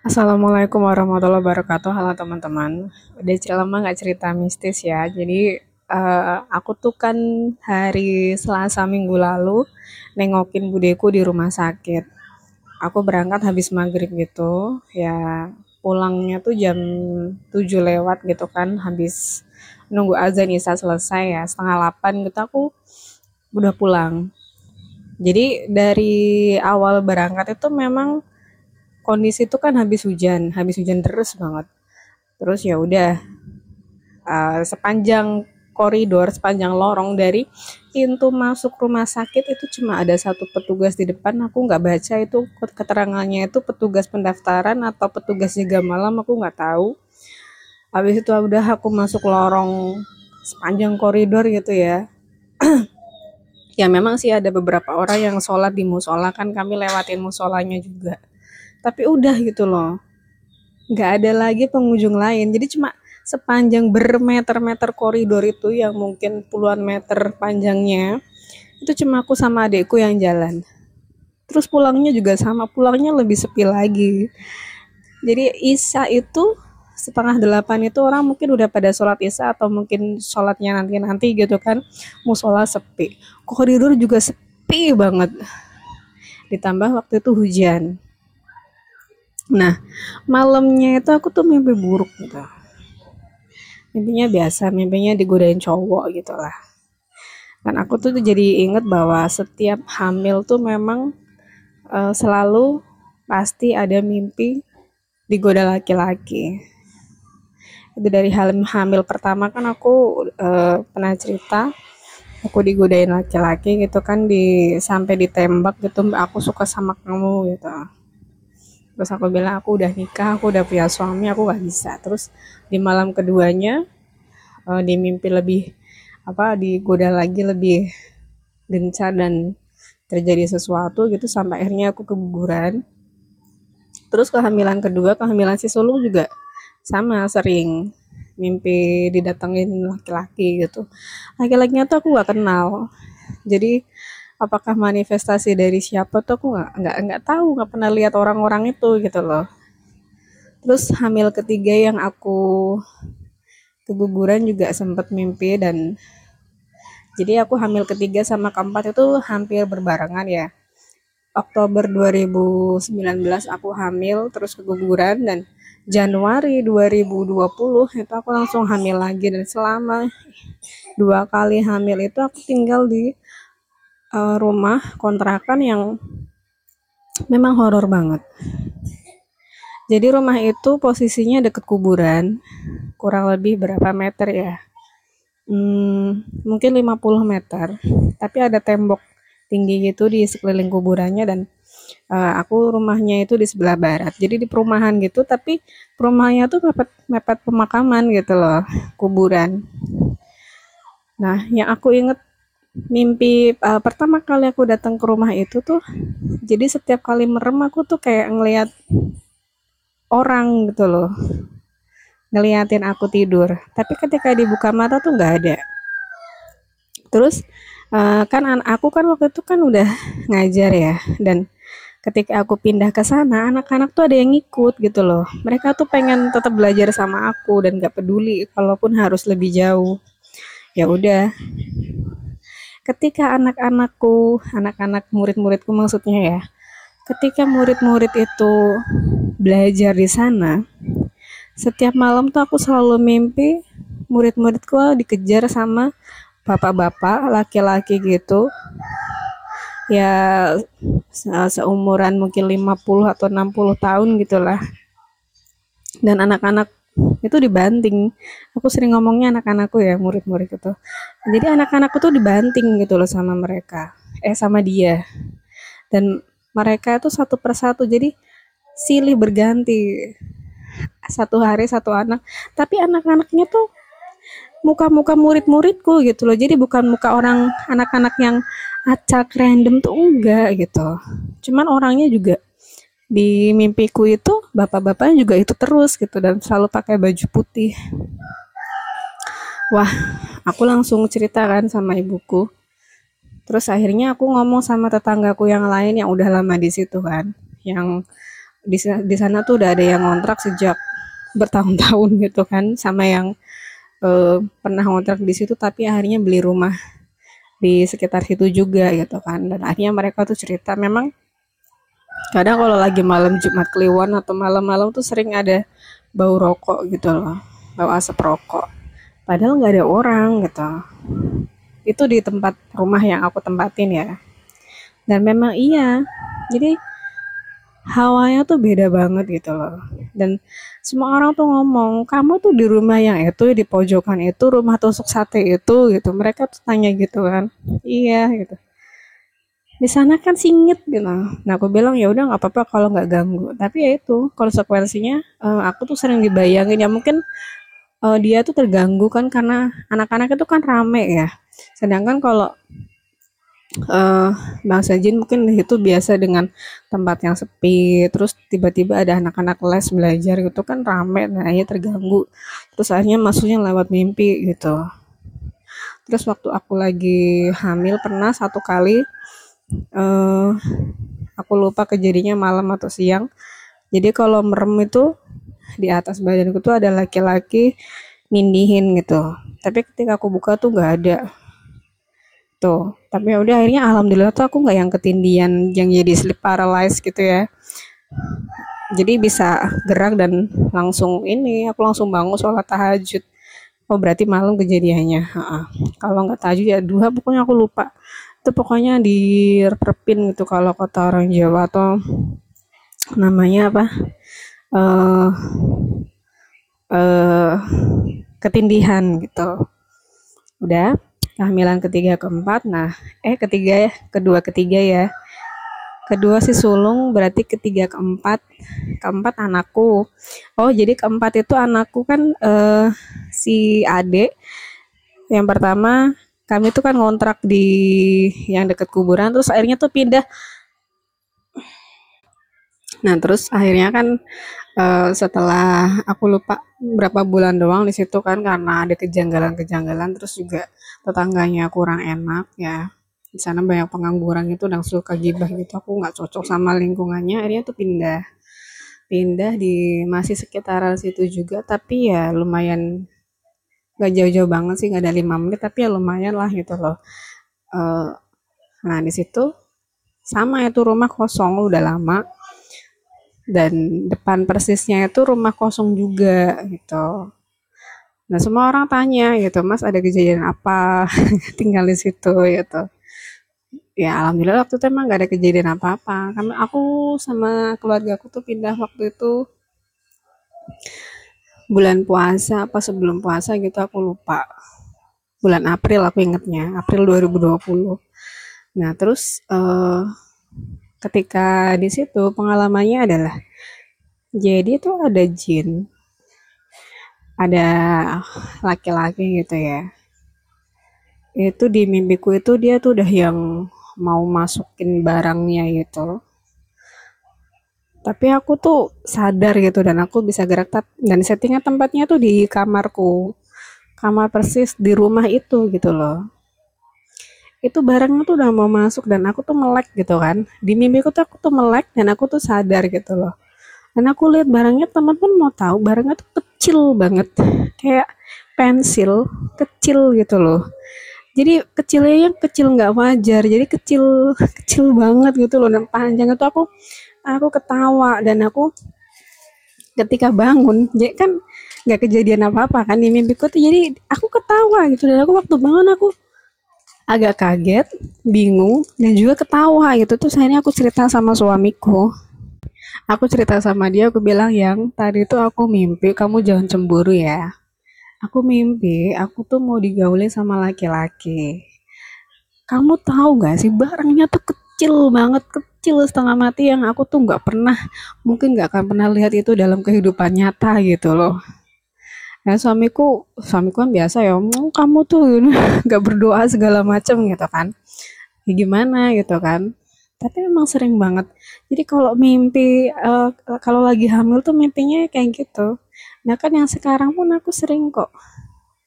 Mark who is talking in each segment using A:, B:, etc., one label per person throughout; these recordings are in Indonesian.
A: Assalamualaikum warahmatullahi wabarakatuh. Halo teman-teman. Udah lama nggak cerita mistis ya. Jadi eh, aku tuh kan hari Selasa minggu lalu nengokin budeku di rumah sakit. Aku berangkat habis maghrib gitu. Ya pulangnya tuh jam 7 lewat gitu kan. Habis nunggu azan Isa selesai ya. Setengah 8 gitu aku udah pulang. Jadi dari awal berangkat itu memang kondisi itu kan habis hujan, habis hujan terus banget. Terus ya udah uh, sepanjang koridor, sepanjang lorong dari pintu masuk rumah sakit itu cuma ada satu petugas di depan. Aku nggak baca itu keterangannya itu petugas pendaftaran atau petugas jaga malam aku nggak tahu. Habis itu udah aku masuk lorong sepanjang koridor gitu ya. ya memang sih ada beberapa orang yang sholat di musola kan kami lewatin musolanya juga tapi udah gitu loh. Nggak ada lagi pengunjung lain. Jadi cuma sepanjang bermeter-meter koridor itu yang mungkin puluhan meter panjangnya itu cuma aku sama adekku yang jalan. Terus pulangnya juga sama pulangnya lebih sepi lagi. Jadi Isa itu setengah delapan itu orang mungkin udah pada sholat Isya atau mungkin sholatnya nanti-nanti gitu kan musola sepi. Koridor juga sepi banget. Ditambah waktu itu hujan Nah, malamnya itu aku tuh mimpi buruk gitu. Mimpinya biasa, mimpinya digodain cowok gitu lah. Dan aku tuh jadi inget bahwa setiap hamil tuh memang uh, selalu pasti ada mimpi digoda laki-laki. Itu dari hamil, pertama kan aku uh, pernah cerita aku digodain laki-laki gitu kan di sampai ditembak gitu aku suka sama kamu gitu terus aku bilang aku udah nikah aku udah punya suami aku gak bisa. Terus di malam keduanya uh, di mimpi lebih apa digoda lagi lebih gencar dan terjadi sesuatu gitu sampai akhirnya aku keguguran. Terus kehamilan kedua kehamilan si sulung juga sama sering mimpi didatengin laki-laki gitu. Laki-lakinya tuh aku gak kenal. Jadi apakah manifestasi dari siapa tuh aku nggak nggak nggak tahu nggak pernah lihat orang-orang itu gitu loh. Terus hamil ketiga yang aku keguguran juga sempat mimpi dan jadi aku hamil ketiga sama keempat itu hampir berbarengan ya. Oktober 2019 aku hamil terus keguguran dan Januari 2020 itu aku langsung hamil lagi dan selama dua kali hamil itu aku tinggal di uh, rumah kontrakan yang memang horor banget. Jadi rumah itu posisinya deket kuburan, kurang lebih berapa meter ya? Hmm, mungkin 50 meter. Tapi ada tembok tinggi gitu di sekeliling kuburannya dan uh, aku rumahnya itu di sebelah barat. Jadi di perumahan gitu, tapi perumahannya tuh mepet mepet pemakaman gitu loh, kuburan. Nah, yang aku inget mimpi uh, pertama kali aku datang ke rumah itu tuh jadi setiap kali merem aku tuh kayak ngelihat orang gitu loh. Ngeliatin aku tidur. Tapi ketika dibuka mata tuh nggak ada. Terus uh, kan aku kan waktu itu kan udah ngajar ya. Dan ketika aku pindah ke sana anak-anak tuh ada yang ngikut gitu loh. Mereka tuh pengen tetap belajar sama aku dan gak peduli kalaupun harus lebih jauh. Ya udah ketika anak-anakku, anak-anak murid-muridku maksudnya ya, ketika murid-murid itu belajar di sana, setiap malam tuh aku selalu mimpi murid-muridku dikejar sama bapak-bapak laki-laki gitu. Ya seumuran mungkin 50 atau 60 tahun gitulah dan anak-anak itu dibanting. Aku sering ngomongnya anak-anakku ya murid-murid itu. Jadi anak-anakku tuh dibanting gitu loh sama mereka. Eh sama dia. Dan mereka itu satu persatu. Jadi silih berganti. Satu hari satu anak. Tapi anak-anaknya tuh muka-muka murid-muridku gitu loh. Jadi bukan muka orang anak-anak yang acak random tuh enggak gitu. Cuman orangnya juga di mimpiku itu bapak-bapaknya juga itu terus gitu dan selalu pakai baju putih. Wah aku langsung ceritakan sama ibuku. Terus akhirnya aku ngomong sama tetanggaku yang lain yang udah lama di situ kan. Yang di, di sana tuh udah ada yang ngontrak sejak bertahun-tahun gitu kan sama yang uh, pernah ngontrak di situ tapi akhirnya beli rumah di sekitar situ juga gitu kan. Dan akhirnya mereka tuh cerita memang kadang kalau lagi malam Jumat Kliwon atau malam-malam tuh sering ada bau rokok gitu loh bau asap rokok. Padahal nggak ada orang gitu. Itu di tempat rumah yang aku tempatin ya. Dan memang iya jadi hawanya tuh beda banget gitu loh. Dan semua orang tuh ngomong kamu tuh di rumah yang itu di pojokan itu rumah tusuk sate itu gitu. Mereka tuh tanya gitu kan. Iya gitu di sana kan singit gitu. Nah aku bilang ya udah nggak apa-apa kalau nggak ganggu. Tapi ya itu konsekuensinya uh, aku tuh sering dibayangin ya mungkin uh, dia tuh terganggu kan karena anak-anak itu kan rame ya. Sedangkan kalau uh, bangsa jin mungkin itu biasa dengan tempat yang sepi terus tiba-tiba ada anak-anak les belajar gitu kan rame nah akhirnya terganggu. Terus akhirnya masuknya lewat mimpi gitu. Terus waktu aku lagi hamil pernah satu kali uh, aku lupa kejadiannya malam atau siang. Jadi kalau merem itu di atas badanku tuh ada laki-laki nindihin gitu. Tapi ketika aku buka tuh nggak ada. Tuh tapi ya udah akhirnya alhamdulillah tuh aku nggak yang ketindian yang jadi sleep paralysis gitu ya. Jadi bisa gerak dan langsung ini aku langsung bangun sholat tahajud. Oh berarti malam kejadiannya kalau nggak tahajud ya dua pokoknya aku lupa itu pokoknya di perpin gitu kalau kota orang Jawa atau namanya apa? Uh, uh, ketindihan gitu. Udah kehamilan ketiga keempat. Nah eh ketiga ya kedua ketiga ya. Kedua si sulung berarti ketiga keempat. Keempat anakku. Oh jadi keempat itu anakku kan uh, si ade. Yang pertama kami tuh kan ngontrak di yang deket kuburan terus akhirnya tuh pindah. Nah terus akhirnya kan uh, setelah aku lupa berapa bulan doang di situ kan karena ada kejanggalan-kejanggalan terus juga tetangganya kurang enak ya. Di sana banyak pengangguran itu dan suka gibah gitu. Aku nggak cocok sama lingkungannya akhirnya tuh pindah. Pindah di masih sekitaran situ juga tapi ya lumayan nggak jauh-jauh banget sih nggak ada lima menit tapi ya lumayan lah gitu loh. Uh, nah di situ sama itu rumah kosong udah lama. Dan depan persisnya itu rumah kosong juga gitu. Nah semua orang tanya gitu, Mas ada kejadian apa? Tinggal di situ gitu. Ya alhamdulillah waktu itu emang gak ada kejadian apa-apa. Karena aku sama keluarga aku tuh pindah waktu itu bulan puasa apa sebelum puasa gitu aku lupa. Bulan April aku ingetnya, April 2020. Nah terus uh, ketika di situ pengalamannya adalah jadi itu ada jin ada laki-laki gitu ya itu di mimpiku itu dia tuh udah yang mau masukin barangnya gitu tapi aku tuh sadar gitu dan aku bisa gerak dan settingnya tempatnya tuh di kamarku. Kamar persis di rumah itu gitu loh. Itu barangnya tuh udah mau masuk dan aku tuh melek gitu kan. Di mimpiku tuh aku tuh melek dan aku tuh sadar gitu loh. Dan aku lihat barangnya teman-teman mau tahu barangnya tuh kecil banget. Kayak pensil kecil gitu loh. Jadi kecilnya yang kecil nggak wajar. Jadi kecil kecil banget gitu loh dan panjang itu aku aku ketawa dan aku ketika bangun jadi kan nggak kejadian apa apa kan di mimpiku tuh. Jadi aku ketawa gitu. Dan aku waktu bangun aku agak kaget bingung dan juga ketawa gitu. Tuh akhirnya aku cerita sama suamiku. Aku cerita sama dia aku bilang yang tadi tuh aku mimpi kamu jangan cemburu ya. Aku mimpi aku tuh mau digauli sama laki-laki. Kamu tahu gak sih barangnya tuh kecil banget kecil setengah mati yang aku tuh nggak pernah mungkin nggak akan pernah lihat itu dalam kehidupan nyata gitu loh. Nah suamiku, suamiku kan biasa ya, oh, kamu tuh nggak berdoa segala macam gitu kan. Ya gimana? gitu kan. Tapi emang sering banget. Jadi kalau mimpi uh, kalau lagi hamil tuh mimpinya kayak gitu. Nah kan yang sekarang pun aku sering kok.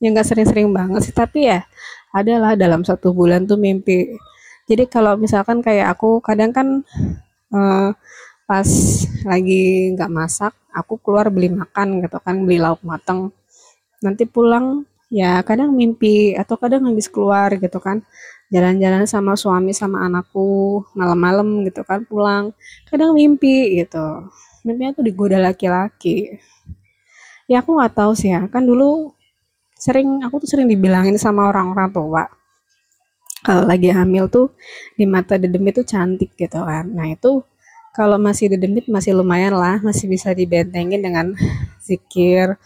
A: Ya nggak sering-sering banget sih tapi ya adalah dalam satu bulan tuh mimpi jadi kalau misalkan kayak aku kadang kan uh, pas lagi nggak masak aku keluar beli makan gitu kan beli lauk mateng. Nanti pulang ya kadang mimpi atau kadang habis keluar gitu kan. Jalan-jalan sama suami sama anakku malam-malam gitu kan pulang. Kadang mimpi gitu. Mimpinya tuh digoda laki-laki. Ya aku nggak tahu sih ya kan dulu sering aku tuh sering dibilangin sama orang-orang tua kalau lagi hamil tuh di mata dedem itu cantik gitu kan. Nah itu kalau masih dedemit masih lumayan lah masih bisa dibentengin dengan zikir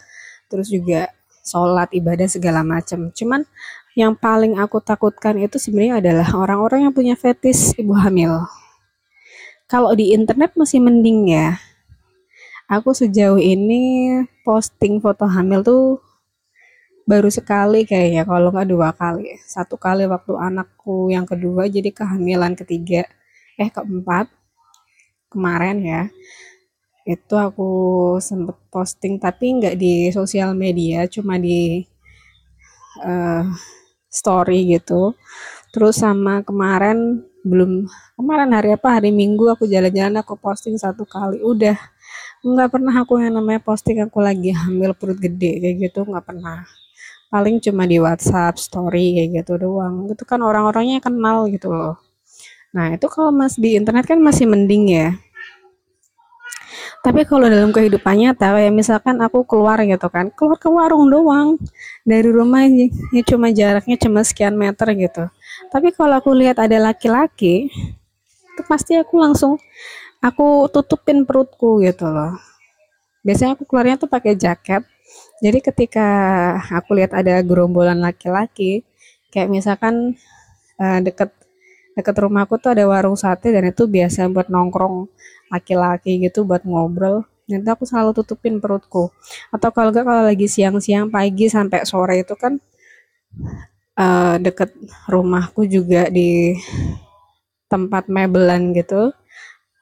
A: terus juga sholat ibadah segala macam cuman yang paling aku takutkan itu sebenarnya adalah orang-orang yang punya fetis ibu hamil. Kalau di internet masih mending ya. Aku sejauh ini posting foto hamil tuh baru sekali kayaknya kalau nggak dua kali. Satu kali waktu anakku yang kedua jadi kehamilan ketiga. Eh keempat. Kemarin ya. Itu aku sempet posting tapi nggak di sosial media cuma di uh, story gitu. Terus sama kemarin belum kemarin hari apa? Hari minggu aku jalan-jalan aku posting satu kali. Udah nggak pernah aku yang namanya posting aku lagi hamil perut gede kayak gitu nggak pernah paling cuma di WhatsApp story kayak gitu doang. Itu kan orang-orangnya kenal gitu loh. Nah itu kalau mas di internet kan masih mending ya. Tapi kalau dalam kehidupannya nyata kayak misalkan aku keluar gitu kan keluar ke warung doang. Dari rumah ya cuma jaraknya cuma sekian meter gitu. Tapi kalau aku lihat ada laki-laki itu pasti aku langsung aku tutupin perutku gitu loh. Biasanya aku keluarnya tuh pakai jaket jadi ketika aku lihat ada gerombolan laki-laki, kayak misalkan uh, deket deket rumahku tuh ada warung sate dan itu biasa buat nongkrong laki-laki gitu buat ngobrol. Nanti aku selalu tutupin perutku. Atau kalau enggak kalau lagi siang-siang pagi sampai sore itu kan uh, deket rumahku juga di tempat mebelan gitu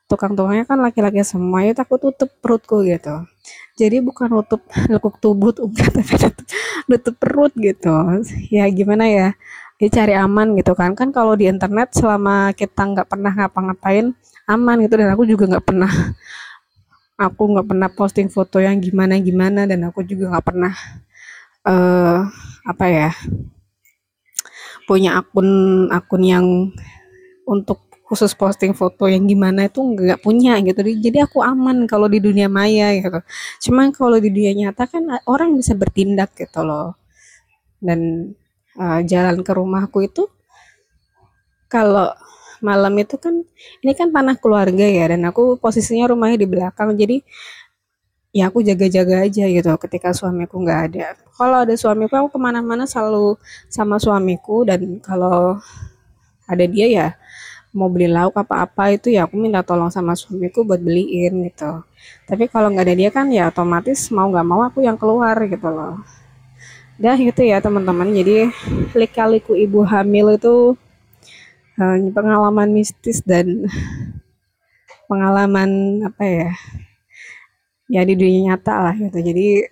A: tukang-tukangnya kan laki-laki semua itu aku tutup perutku gitu. Jadi bukan nutup lekuk tubuh enggak tapi nutup, nutup perut gitu. Ya gimana ya ya cari aman gitu kan. Kan kalau di internet selama kita nggak pernah ngapa-ngapain aman gitu. Dan aku juga nggak pernah aku nggak pernah posting foto yang gimana gimana dan aku juga nggak pernah uh, apa ya punya akun akun yang untuk khusus posting foto yang gimana itu nggak punya gitu. Jadi aku aman kalau di dunia maya gitu. Cuman kalau di dunia nyata kan orang bisa bertindak gitu loh. Dan uh, jalan ke rumahku itu kalau malam itu kan ini kan tanah keluarga ya dan aku posisinya rumahnya di belakang. Jadi ya aku jaga-jaga aja gitu ketika suamiku nggak ada. Kalau ada suamiku aku ke mana-mana selalu sama suamiku. Dan kalau ada dia ya mau beli lauk apa-apa itu ya aku minta tolong sama suamiku buat beliin gitu. Tapi kalau nggak ada dia kan ya otomatis mau nggak mau aku yang keluar gitu loh. Dah gitu ya teman-teman. Jadi lika-liku ibu hamil itu uh, pengalaman mistis dan pengalaman apa ya ya di dunia nyata lah gitu. Jadi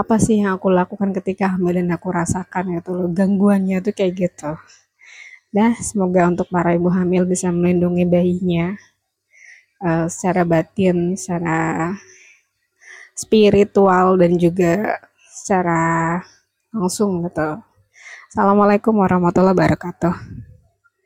A: apa sih yang aku lakukan ketika hamil dan aku rasakan gitu loh gangguannya tuh kayak gitu Dah, semoga untuk para ibu hamil bisa melindungi bayinya uh, secara batin, secara spiritual dan juga secara langsung gitu. Assalamualaikum warahmatullahi wabarakatuh.